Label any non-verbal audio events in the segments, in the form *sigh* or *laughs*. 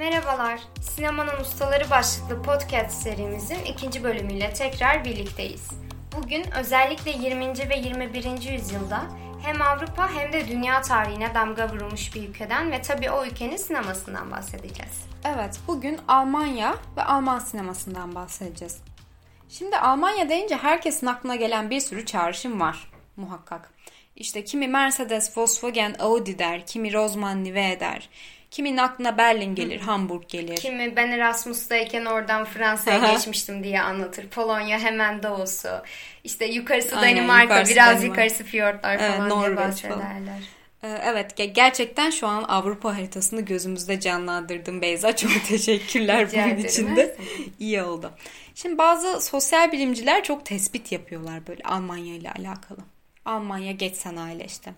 Merhabalar, Sinemanın Ustaları başlıklı podcast serimizin ikinci bölümüyle tekrar birlikteyiz. Bugün özellikle 20. ve 21. yüzyılda hem Avrupa hem de dünya tarihine damga vurulmuş bir ülkeden ve tabii o ülkenin sinemasından bahsedeceğiz. Evet, bugün Almanya ve Alman sinemasından bahsedeceğiz. Şimdi Almanya deyince herkesin aklına gelen bir sürü çağrışım var muhakkak. İşte kimi Mercedes, Volkswagen, Audi der, kimi Rossmann, Nive der. Kimin aklına Berlin gelir, Hamburg gelir. Kimi ben Erasmus'tayken oradan Fransa'ya geçmiştim diye anlatır. Polonya hemen doğusu. İşte yukarısı Aynen, Danimarka, yukarısı biraz Danimarka. yukarısı fiyortlar Evet, falan diye Norveç bahsederler. Ee, Evet, ge- gerçekten şu an Avrupa haritasını gözümüzde canlandırdım Beyza. *laughs* Çok teşekkürler Rica bunun için de. İyi oldu. Şimdi bazı sosyal bilimciler çok tespit yapıyorlar böyle Almanya ile alakalı. Almanya geç sanayileşti.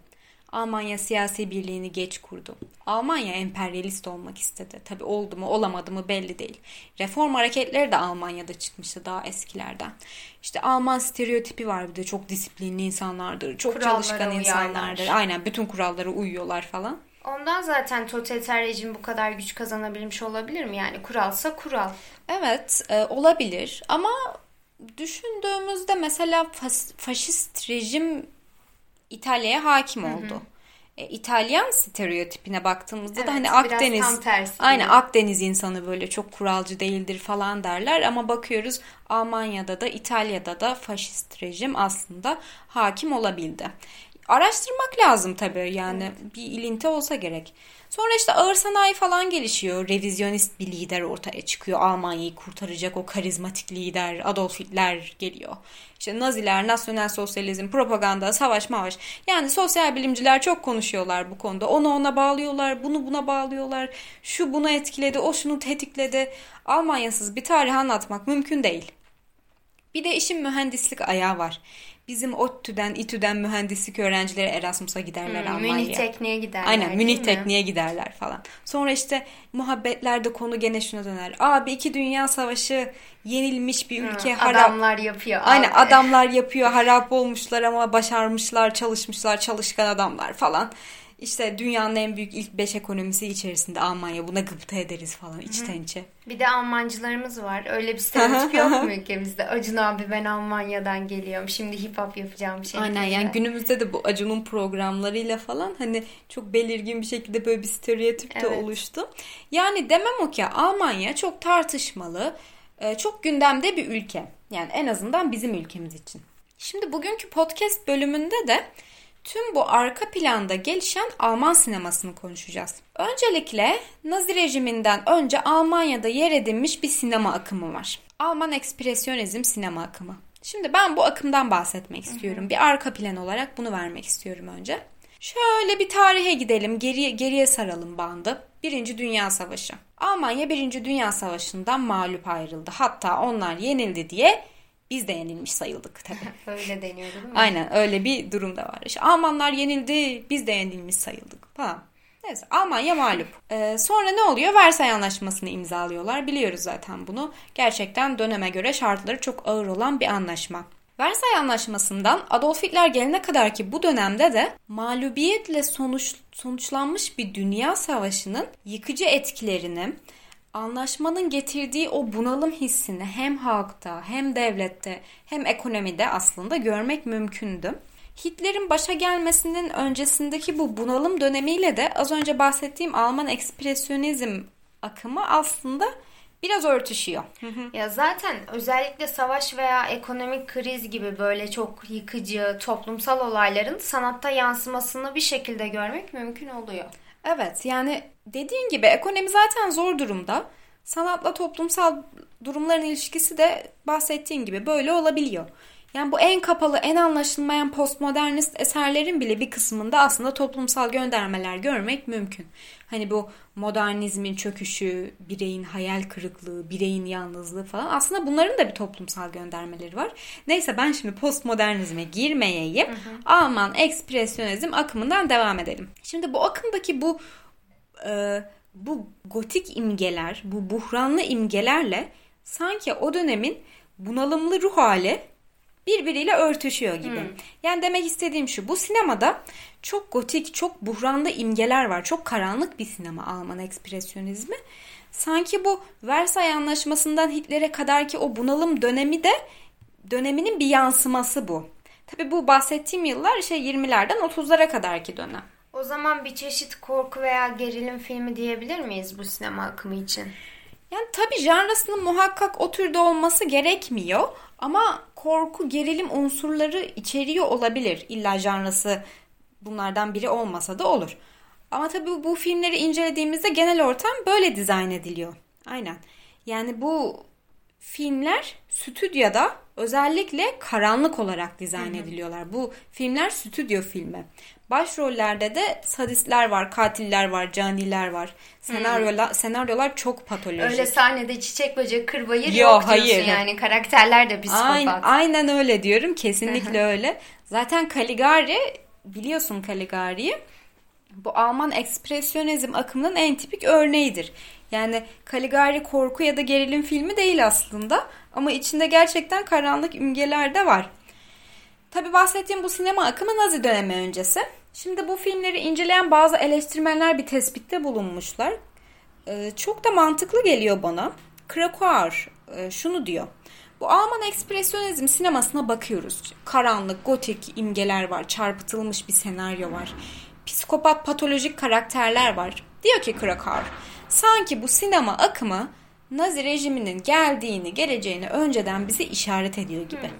Almanya siyasi birliğini geç kurdu. Almanya emperyalist olmak istedi. Tabi oldu mu olamadı mı belli değil. Reform hareketleri de Almanya'da çıkmıştı daha eskilerden. İşte Alman stereotipi var bir de çok disiplinli insanlardır. Çok Kurallara çalışkan uyarlar. insanlardır. Aynen bütün kurallara uyuyorlar falan. Ondan zaten totaliter rejim bu kadar güç kazanabilmiş olabilir mi? Yani kuralsa kural. Evet e, olabilir ama düşündüğümüzde mesela fas- faşist rejim İtalya'ya hakim oldu. E, İtalyan stereotipine baktığımızda Evet, da hani Akdeniz tam tersi aynen gibi. Akdeniz insanı böyle çok kuralcı değildir falan derler ama bakıyoruz Almanya'da da İtalya'da da faşist rejim aslında hakim olabildi. Araştırmak lazım tabii yani bir ilinti olsa gerek. Sonra işte ağır sanayi falan gelişiyor. Revizyonist bir lider ortaya çıkıyor. Almanya'yı kurtaracak o karizmatik lider Adolf Hitler geliyor. İşte Naziler, nasyonel sosyalizm, propaganda, savaş mavaş. Yani sosyal bilimciler çok konuşuyorlar bu konuda. Onu ona bağlıyorlar, bunu buna bağlıyorlar. Şu bunu etkiledi, o şunu tetikledi. Almanyasız bir tarih anlatmak mümkün değil. Bir de işin mühendislik ayağı var. Bizim ODTÜ'den, İTÜ'den mühendislik öğrencileri Erasmus'a giderler Hmm, Almanya'ya. Münih Tekniğe giderler. Aynen Münih mi? Tekniğe giderler falan. Sonra işte muhabbetlerde konu gene şuna döner. Abi iki dünya savaşı yenilmiş bir ülke. Ha, harap- Adamlar yapıyor. Aynen abi. adamlar yapıyor harap olmuşlar ama başarmışlar çalışmışlar çalışkan adamlar falan. İşte dünyanın en büyük ilk beş ekonomisi içerisinde Almanya buna gıpta ederiz falan içten içe. Bir de Almancılarımız var. Öyle bir *laughs* stereotip yok mu ülkemizde? Acun abi ben Almanya'dan geliyorum. Şimdi hip hop yapacağım şey. Aynen yani günümüzde de bu Acun'un programlarıyla falan hani çok belirgin bir şekilde böyle bir stereotip de Evet. oluştu. Yani demem o ki Almanya çok tartışmalı, e, çok gündemde bir ülke. Yani en azından bizim ülkemiz için. Şimdi bugünkü podcast bölümünde de tüm bu arka planda gelişen Alman sinemasını konuşacağız. Öncelikle Nazi rejiminden önce Almanya'da yer edinmiş bir sinema akımı var. Alman ekspresyonizm sinema akımı. Şimdi ben bu akımdan bahsetmek istiyorum. Bir arka plan olarak bunu vermek istiyorum önce. Şöyle bir tarihe gidelim, geriye, geriye saralım bandı. Birinci Dünya Savaşı. Almanya Birinci Dünya Savaşı'ndan mağlup ayrıldı. Hatta onlar yenildi diye biz de yenilmiş sayıldık tabii. *laughs* Öyle deniyor değil mi? Aynen öyle bir durum da var. İşte Almanlar yenildi, biz de yenilmiş sayıldık falan. Neyse Almanya mağlup. Ee, sonra ne oluyor? Versay Anlaşması'nı imzalıyorlar. Biliyoruz zaten bunu. Gerçekten döneme göre şartları çok ağır olan bir anlaşma. Versay Anlaşması'ndan Adolf Hitler gelene kadar ki bu dönemde de mağlubiyetle sonuç, sonuçlanmış bir dünya savaşının yıkıcı etkilerini, anlaşmanın getirdiği o bunalım hissini hem halkta hem devlette hem ekonomide aslında görmek mümkündü. Hitler'in başa gelmesinin öncesindeki bu bunalım dönemiyle de az önce bahsettiğim Alman ekspresyonizm akımı aslında biraz örtüşüyor. Ya zaten özellikle savaş veya ekonomik kriz gibi böyle çok yıkıcı toplumsal olayların sanatta yansımasını bir şekilde görmek mümkün oluyor. Evet yani dediğin gibi ekonomi zaten zor durumda. Sanatla toplumsal durumların ilişkisi de bahsettiğin gibi böyle olabiliyor. Yani bu en kapalı, en anlaşılmayan postmodernist eserlerin bile bir kısmında aslında toplumsal göndermeler görmek mümkün. Hani bu modernizmin çöküşü, bireyin hayal kırıklığı, bireyin yalnızlığı falan aslında bunların da bir toplumsal göndermeleri var. Neyse ben şimdi postmodernizme girmeyeyim. Alman ekspresyonizm akımından devam edelim. Şimdi bu akımdaki bu e, bu gotik imgeler, bu buhranlı imgelerle sanki o dönemin bunalımlı ruh hali birbiriyle örtüşüyor gibi. Yani demek istediğim şu. Bu sinemada çok gotik, çok buhranlı imgeler var. Çok karanlık bir sinema Alman ekspresyonizmi. Sanki bu Versay Anlaşması'ndan Hitler'e kadarki o bunalım dönemi de döneminin bir yansıması bu. Tabi bu bahsettiğim yıllar işte 20'lerden 30'lara kadarki dönem. O zaman bir çeşit korku veya gerilim filmi diyebilir miyiz bu sinema akımı için? Yani tabi janrasının muhakkak o türde olması gerekmiyor. Ama korku, gerilim unsurları içeriyor olabilir. İlla janrası bunlardan biri olmasa da olur. Ama tabii bu filmleri incelediğimizde genel ortam böyle dizayn ediliyor. Aynen. Yani bu filmler stüdyoda özellikle karanlık olarak dizayn ediliyorlar. Bu filmler stüdyo filmi. Başrollerde de sadistler var, katiller var, caniler var. Senaryolar, senaryolar çok patolojik. Öyle sahnede çiçek böcek kırbayır Yo, yok diyorsun hayır. yani. Karakterler de psikopat. Aynen, aynen öyle diyorum. Kesinlikle öyle. Zaten Caligari biliyorsun Caligari'yi. Bu Alman ekspresyonizm akımının en tipik örneğidir. Yani Caligari korku ya da gerilim filmi değil aslında ama içinde gerçekten karanlık imgeler de var. Tabi bahsettiğim bu sinema akımı Nazi dönemi öncesi. Şimdi bu filmleri inceleyen bazı eleştirmenler bir tespitte bulunmuşlar. Ee, çok da mantıklı geliyor bana. Krakauer e, şunu diyor. Bu Alman ekspresyonizm sinemasına bakıyoruz. Karanlık, gotik imgeler var, çarpıtılmış bir senaryo var. Psikopat, patolojik karakterler var. Diyor ki Krakauer, sanki bu sinema akımı Nazi rejiminin geldiğini, geleceğini önceden bize işaret ediyor gibi.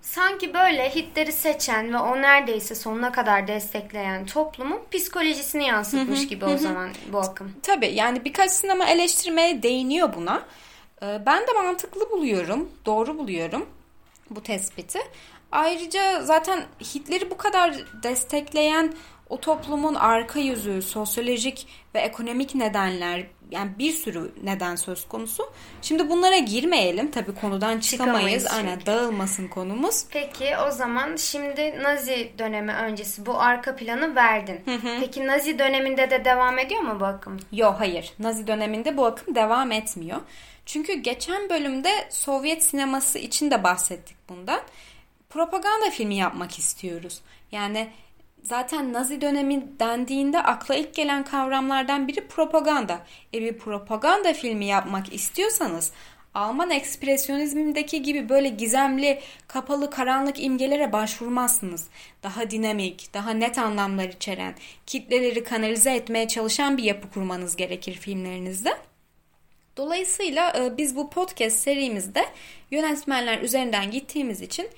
Sanki böyle Hitler'i seçen ve o neredeyse sonuna kadar destekleyen toplumun psikolojisini yansıtmış gibi o zaman bu akım. Tabii yani birkaç sinema eleştirmeye değiniyor buna. Ee, Ben de mantıklı buluyorum, doğru buluyorum bu tespiti. Ayrıca zaten Hitler'i bu kadar destekleyen o toplumun arka yüzü, sosyolojik ve ekonomik nedenler, yani bir sürü neden söz konusu. Şimdi bunlara girmeyelim. Tabii konudan çıkamayız. Çıkamayız Aynen dağılmasın konumuz. Peki o zaman şimdi Nazi dönemi öncesi bu arka planı verdin. Peki Nazi döneminde de devam ediyor mu bu akım? Yo hayır. Nazi döneminde bu akım devam etmiyor. Çünkü geçen bölümde Sovyet sineması için de bahsettik bundan. Propaganda filmi yapmak istiyoruz. Yani zaten Nazi dönemi dendiğinde akla ilk gelen kavramlardan biri propaganda. E bir propaganda filmi yapmak istiyorsanız Alman ekspresyonizmindeki gibi böyle gizemli, kapalı, karanlık imgelere başvurmazsınız. Daha dinamik, daha net anlamlar içeren, kitleleri kanalize etmeye çalışan bir yapı kurmanız gerekir filmlerinizde. Dolayısıyla e, biz bu podcast serimizde yönetmenler üzerinden gittiğimiz için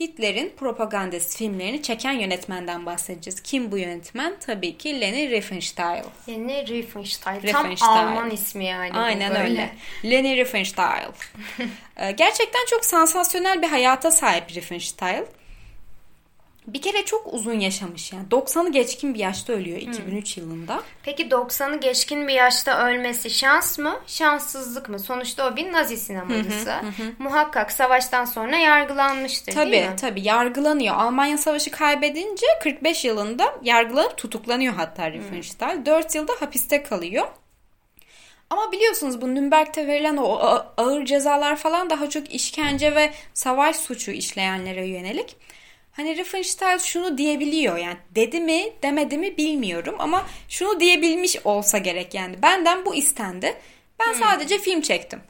Hitler'in propagandist filmlerini çeken yönetmenden bahsedeceğiz. Kim bu yönetmen? Tabii ki Leni Riefenstahl. Yani Riefenstahl. Tam Riefenstahl. Alman ismi yani. Aynen böyle. öyle. Leni Riefenstahl. *laughs* Ee, Gerçekten çok sansasyonel bir hayata sahip Riefenstahl. Bir kere çok uzun yaşamış yani. 90'ı geçkin bir yaşta ölüyor 2003 yılında. Peki 90'ı geçkin bir yaşta ölmesi şans mı, şanssızlık mı? Sonuçta o bir Nazi sinemacısı. Muhakkak savaştan sonra yargılanmıştır Tabii değil mi? tabii yargılanıyor. Almanya Savaşı kaybedince 45 yılında yargılanıp tutuklanıyor hatta Riefenstahl. 4 yılda hapiste kalıyor. Ama biliyorsunuz bu Nürnberg'te verilen o ağır cezalar falan daha çok işkence ve savaş suçu işleyenlere yönelik. Hani Riefenstahl şunu diyebiliyor yani dedi mi demedi mi bilmiyorum ama şunu diyebilmiş olsa gerek yani benden bu istendi. Ben sadece film çektim.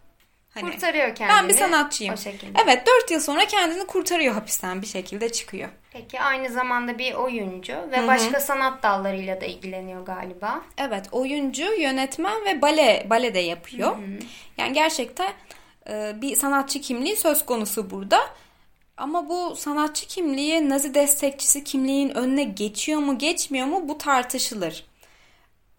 Hani Kurtarıyor kendini. ben bir sanatçıyım. O şekilde. Evet 4 yıl sonra kendini kurtarıyor hapisten bir şekilde çıkıyor. Peki aynı zamanda bir oyuncu ve başka sanat dallarıyla da ilgileniyor galiba. Evet oyuncu, yönetmen ve bale bale de yapıyor. Yani gerçekten e, bir sanatçı kimliği söz konusu burada. Ama bu sanatçı kimliği Nazi destekçisi kimliğin önüne geçiyor mu geçmiyor mu bu tartışılır.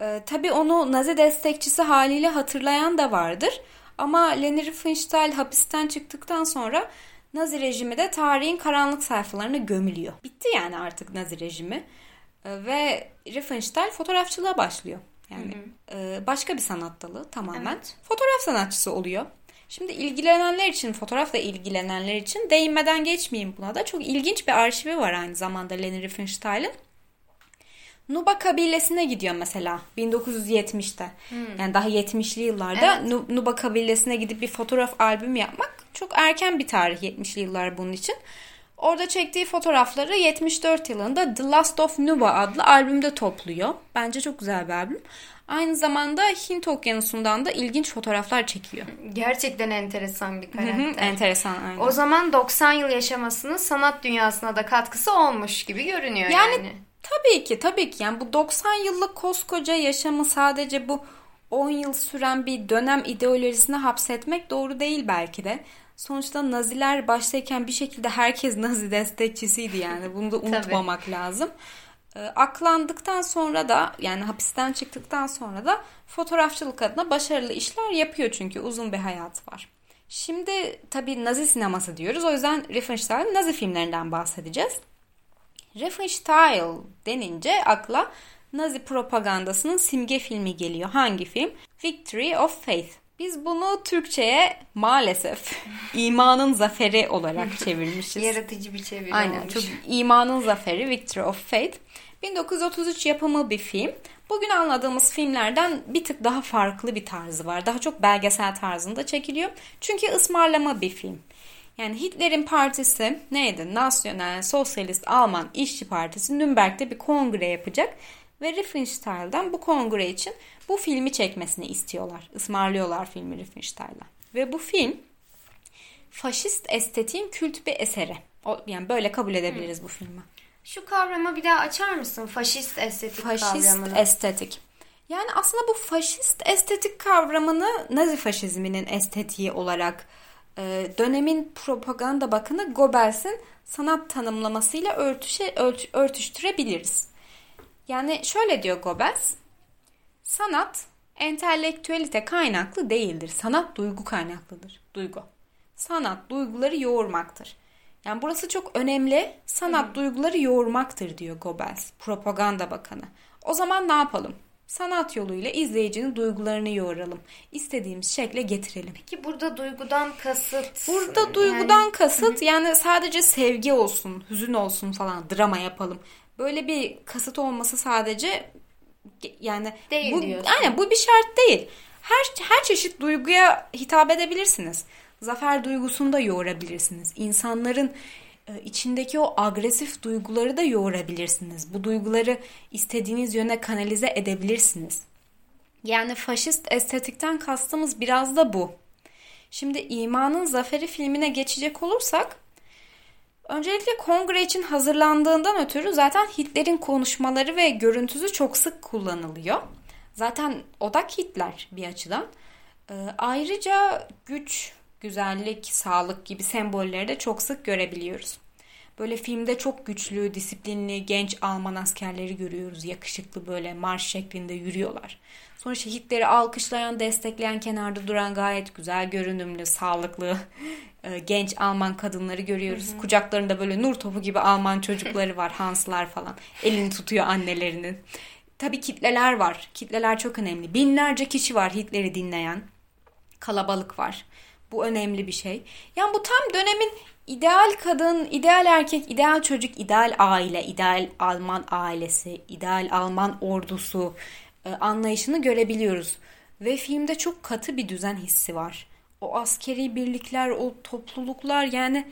E, tabii onu Nazi destekçisi haliyle hatırlayan da vardır. Ama Leni Riefenstahl hapisten çıktıktan sonra Nazi rejimi de tarihin karanlık sayfalarına gömülüyor. Bitti yani artık Nazi rejimi. E, ve Riefenstahl fotoğrafçılığa başlıyor. Yani e, başka bir sanat dalı tamamen. Evet. Fotoğraf sanatçısı oluyor. Şimdi ilgilenenler için, fotoğrafla ilgilenenler için değinmeden geçmeyeyim buna da. Çok ilginç bir arşivi var aynı zamanda Leni Riefenstahl'ın. Nuba kabilesine gidiyor mesela 1970'te. Yani daha 70'li yıllarda Evet. Nu- Nuba kabilesine gidip bir fotoğraf albüm yapmak çok erken bir tarih 70'li yıllar bunun için. Orada çektiği fotoğrafları 74 yılında The Last of Nuba adlı albümde topluyor. Bence çok güzel bir albüm. Aynı zamanda Hint Okyanusu'ndan da ilginç fotoğraflar çekiyor. Gerçekten enteresan bir karakter. Enteresan aynen. O zaman 90 yıl yaşamasının sanat dünyasına da katkısı olmuş gibi görünüyor yani. Yani tabii ki tabii ki yani bu 90 yıllık koskoca yaşamı sadece bu 10 yıl süren bir dönem ideolojisine hapsetmek doğru değil belki de. Sonuçta Naziler baştayken bir şekilde herkes Nazi destekçisiydi yani. Bunu da *laughs* unutmamak lazım. E, aklandıktan sonra da yani hapisten çıktıktan sonra da fotoğrafçılık adına başarılı işler yapıyor çünkü uzun bir hayat var. Şimdi tabii Nazi sineması diyoruz. O yüzden Riefenstahl'ın Nazi filmlerinden bahsedeceğiz. Riefenstahl denince akla Nazi propagandasının simge filmi geliyor. Hangi film? Victory of Faith. Biz bunu Türkçe'ye maalesef *laughs* imanın zaferi olarak çevirmişiz. Yaratıcı bir çeviri Aynen. olmuş. Çok imanın zaferi Victory of Faith. 1933 yapımı bir film. Bugün anladığımız filmlerden bir tık daha farklı bir tarzı var. Daha çok belgesel tarzında çekiliyor. Çünkü ısmarlama bir film. Yani Hitler'in partisi neydi? Nasyonel Sosyalist Alman İşçi Partisi Nürnberg'de bir kongre yapacak. Ve Riefenstahl'dan bu kongre için bu filmi çekmesini istiyorlar. Ismarlıyorlar filmi Riefenstahl'a. Ve bu film faşist estetiğin kült bir eseri. O, yani böyle kabul edebiliriz bu filmi. Şu kavramı bir daha açar mısın? Faşist estetik Faşist kavramını. estetik. Yani aslında bu faşist estetik kavramını Nazi faşizminin estetiği olarak e, dönemin propaganda bakanı Goebbels'in sanat tanımlamasıyla örtüşe, ört- örtüştürebiliriz. Yani şöyle diyor Goebbels. Sanat entelektüelite kaynaklı değildir. Sanat duygu kaynaklıdır. Duygu. Sanat duyguları yoğurmaktır. Yani burası çok önemli. Sanat duyguları yoğurmaktır diyor Goebbels, propaganda bakanı. O zaman ne yapalım? Sanat yoluyla izleyicinin duygularını yoğuralım. İstediğimiz şekle getirelim. Ki burada duygudan kasıt. Burada duygudan yani- kasıt yani sadece sevgi olsun, hüzün olsun falan, drama yapalım. Böyle bir kasıt olması sadece yani Değil bu, diyorsun. Aynen bu bir şart değil. Her her çeşit duyguya hitap edebilirsiniz. Zafer duygusunu da yoğurabilirsiniz. İnsanların e, içindeki o agresif duyguları da yoğurabilirsiniz. Bu duyguları istediğiniz yöne kanalize edebilirsiniz. Yani faşist estetikten kastımız biraz da bu. Şimdi İmanın Zaferi filmine geçecek olursak öncelikle kongre için hazırlandığından ötürü zaten Hitler'in konuşmaları ve görüntüsü çok sık kullanılıyor. Zaten odak Hitler bir açıdan. Ee, ayrıca güç, güzellik, sağlık gibi sembolleri de çok sık görebiliyoruz. Böyle filmde çok güçlü, disiplinli, genç Alman askerleri görüyoruz. Yakışıklı böyle marş şeklinde yürüyorlar. Sonra işte Hitler'i alkışlayan, destekleyen, kenarda duran gayet güzel görünümlü, sağlıklı, e, genç Alman kadınları görüyoruz. Kucaklarında böyle nur topu gibi Alman çocukları var, *laughs* Hanslar falan. Elini tutuyor annelerinin. Tabii kitleler var. Kitleler çok önemli. Binlerce kişi var Hitler'i dinleyen. Kalabalık var. Bu önemli bir şey. Yani bu tam dönemin ideal kadın, ideal erkek, ideal çocuk, ideal aile, ideal Alman ailesi, ideal Alman ordusu e, anlayışını görebiliyoruz. Ve filmde çok katı bir düzen hissi var. O askeri birlikler, o topluluklar yani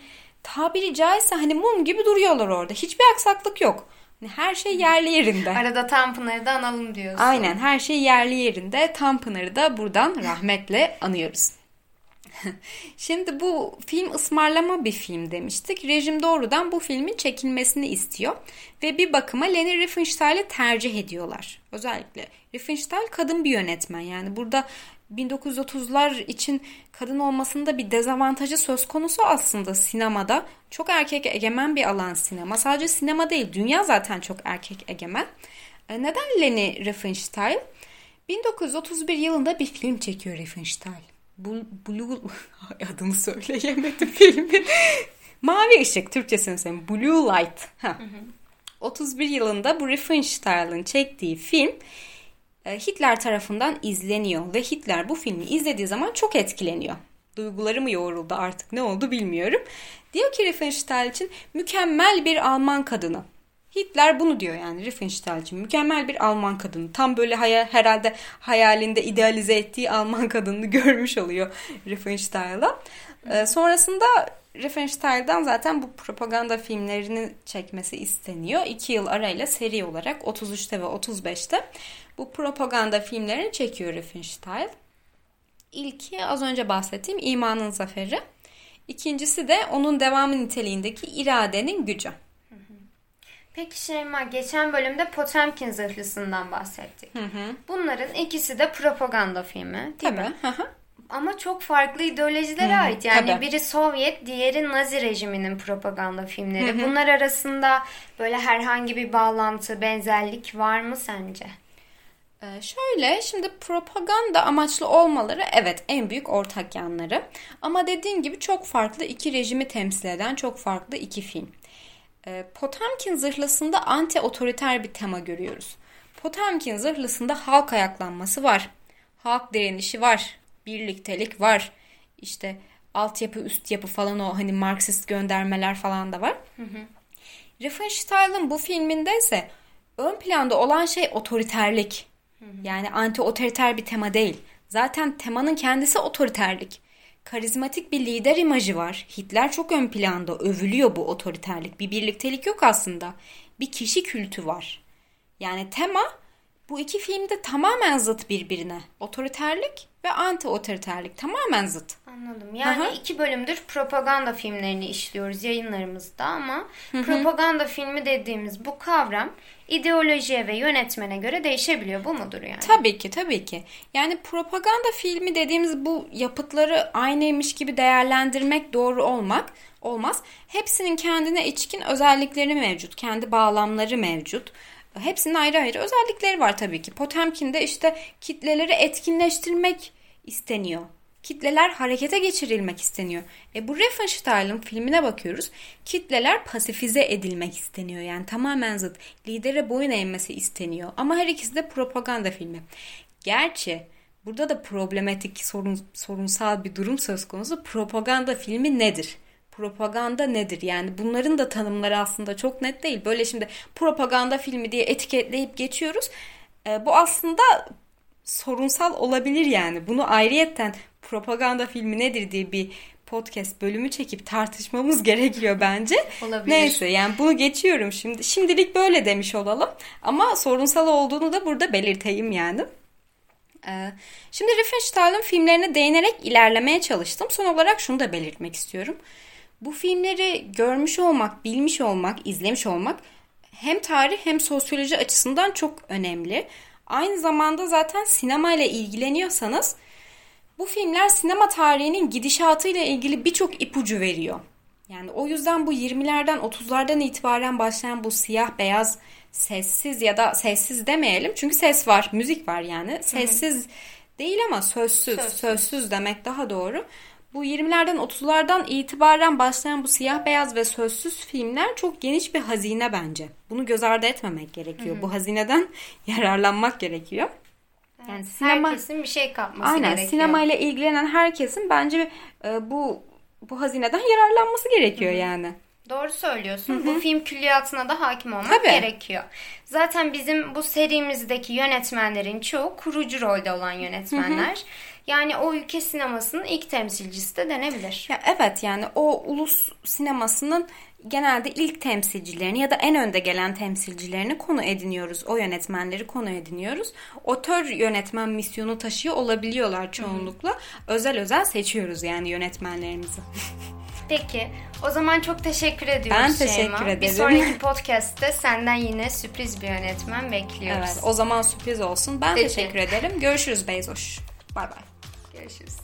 tabiri caizse hani mum gibi duruyorlar orada. Hiçbir aksaklık yok. Hani her şey yerli yerinde. *laughs* Arada Tanpınar'ı da analım diyorsun. Aynen her şey yerli yerinde. Tanpınar'ı da buradan rahmetle anıyoruz. *laughs* Şimdi bu film ısmarlama bir film demiştik. Rejim doğrudan bu filmin çekilmesini istiyor. Ve bir bakıma Leni Riefenstahl'i tercih ediyorlar. Özellikle Riefenstahl kadın bir yönetmen. Yani burada 1930'lar için kadın olmasında bir dezavantajı söz konusu aslında sinemada. Çok erkek egemen bir alan sinema. Sadece sinema değil, dünya zaten çok erkek egemen. E, Neden Leni Riefenstahl? 1931 yılında bir film çekiyor Riefenstahl. Blue *laughs* adını söyleyemedim *laughs* filmin. Mavi ışık Türkçesini söyleyeyim. Blue Light. Ha. 31 yılında bu Riefenstahl'ın çektiği film e, Hitler tarafından izleniyor ve Hitler bu filmi izlediği zaman çok etkileniyor. Duyguları mı yoğruldu artık ne oldu bilmiyorum. Diyor ki Riefenstahl için mükemmel bir Alman kadını. Hitler bunu diyor yani Riefenstahl için mükemmel bir Alman kadını. Tam böyle haya, herhalde hayalinde idealize ettiği Alman *laughs* kadını görmüş oluyor Riefenstahl'a. Ee, sonrasında Riefenstahl'dan zaten bu propaganda filmlerini çekmesi isteniyor. İki yıl arayla seri olarak 33'te ve 35'te bu propaganda filmlerini çekiyor Riefenstahl. İlki az önce bahsettiğim imanın zaferi. İkincisi de onun devamı niteliğindeki iradenin gücü. Peki Şeyma geçen bölümde Potemkin zırhlısından bahsettik. Hı hı. Bunların ikisi de propaganda filmi değil Tabii. mi? Hı hı. Ama çok farklı ideolojilere hı hı. ait. Yani Tabii. biri Sovyet, diğeri Nazi rejiminin propaganda filmleri. Hı hı. Bunlar arasında böyle herhangi bir bağlantı, benzerlik var mı sence? Ee, şöyle şimdi propaganda amaçlı olmaları evet en büyük ortak yanları. Ama dediğim gibi çok farklı iki rejimi temsil eden çok farklı iki film. Ee, Potemkin zırhlısında anti otoriter bir tema görüyoruz. Potemkin zırhlısında halk ayaklanması var. Halk direnişi var. Birliktelik var. İşte altyapı üst yapı falan o hani Marksist göndermeler falan da var. Hı hı. Riefenstahl'ın bu filminde ise ön planda olan şey otoriterlik. Hı hı. Yani anti otoriter bir tema değil. Zaten temanın kendisi otoriterlik karizmatik bir lider imajı var. Hitler çok ön planda övülüyor bu otoriterlik. Bir birliktelik yok aslında. Bir kişi kültü var. Yani tema bu iki filmde tamamen zıt birbirine. Otoriterlik ve anti otoriterlik tamamen zıt. Anladım. Yani Aha. iki bölümdür propaganda filmlerini işliyoruz yayınlarımızda ama Hı-hı. propaganda filmi dediğimiz bu kavram ideolojiye ve yönetmene göre değişebiliyor. Bu mudur yani? Tabii ki tabii ki. Yani propaganda filmi dediğimiz bu yapıtları aynıymış gibi değerlendirmek doğru olmak olmaz. Hepsinin kendine içkin özellikleri mevcut. Kendi bağlamları mevcut. Hepsinin ayrı ayrı özellikleri var tabii ki. Potemkin'de işte kitleleri etkinleştirmek isteniyor. Kitleler harekete geçirilmek isteniyor. E bu Riefenstahl'ın filmine bakıyoruz. Kitleler pasifize edilmek isteniyor. Yani tamamen zıt. Lidere boyun eğmesi isteniyor. Ama her ikisi de propaganda filmi. Gerçi burada da problematik sorun, sorunsal bir durum söz konusu. Propaganda filmi nedir? Propaganda nedir? Yani bunların da tanımları aslında çok net değil. Böyle şimdi propaganda filmi diye etiketleyip geçiyoruz. E, bu aslında sorunsal olabilir yani. Bunu ayrıyetten propaganda filmi nedir diye bir podcast bölümü çekip tartışmamız *laughs* gerekiyor bence. Olabilir. Neyse yani bunu geçiyorum şimdi. Şimdilik böyle demiş olalım. Ama sorunsal olduğunu da burada belirteyim yani. Ee, şimdi Riefenstahl'ın filmlerine değinerek ilerlemeye çalıştım. Son olarak şunu da belirtmek istiyorum. Bu filmleri görmüş olmak, bilmiş olmak, izlemiş olmak hem tarih hem sosyoloji açısından çok önemli. Aynı zamanda zaten sinema ile ilgileniyorsanız bu filmler sinema tarihinin gidişatıyla ilgili birçok ipucu veriyor. Yani o yüzden bu 20'lerden 30'lardan itibaren başlayan bu siyah beyaz sessiz ya da sessiz demeyelim çünkü ses var, müzik var yani. Sessiz Hı-hı. değil ama sözsüz, sözsüz, sözsüz demek daha doğru. Bu 20'lerden 30'lardan itibaren başlayan bu siyah beyaz ve sözsüz filmler çok geniş bir hazine bence. Bunu göz ardı etmemek gerekiyor. Hı hı. Bu hazineden *laughs* yararlanmak gerekiyor. Yani sinema, herkesin bir şey kapması aynen, gerekiyor. Sinema ile ilgilenen herkesin bence e, bu bu hazineden yararlanması gerekiyor Hı-hı. yani. Doğru söylüyorsun. Hı-hı. Bu film külliyatına da hakim olmak Tabii. gerekiyor. Zaten bizim bu serimizdeki yönetmenlerin çoğu kurucu rolde olan yönetmenler. Hı-hı. Yani o ülke sinemasının ilk temsilcisi de denebilir. Ya evet yani o ulus sinemasının genelde ilk temsilcilerini ya da en önde gelen temsilcilerini konu ediniyoruz. O yönetmenleri konu ediniyoruz. Otör yönetmen misyonu taşıyor olabiliyorlar çoğunlukla. Hı-hı. Özel özel seçiyoruz yani yönetmenlerimizi. *laughs* Peki. O zaman çok teşekkür ediyoruz Ben teşekkür Şeyma. ederim. Bir sonraki podcast'te senden yine sürpriz bir yönetmen bekliyoruz. Evet. O zaman sürpriz olsun. Ben teşekkür, teşekkür ederim. Görüşürüz Beyzoş. Bay bay. Görüşürüz.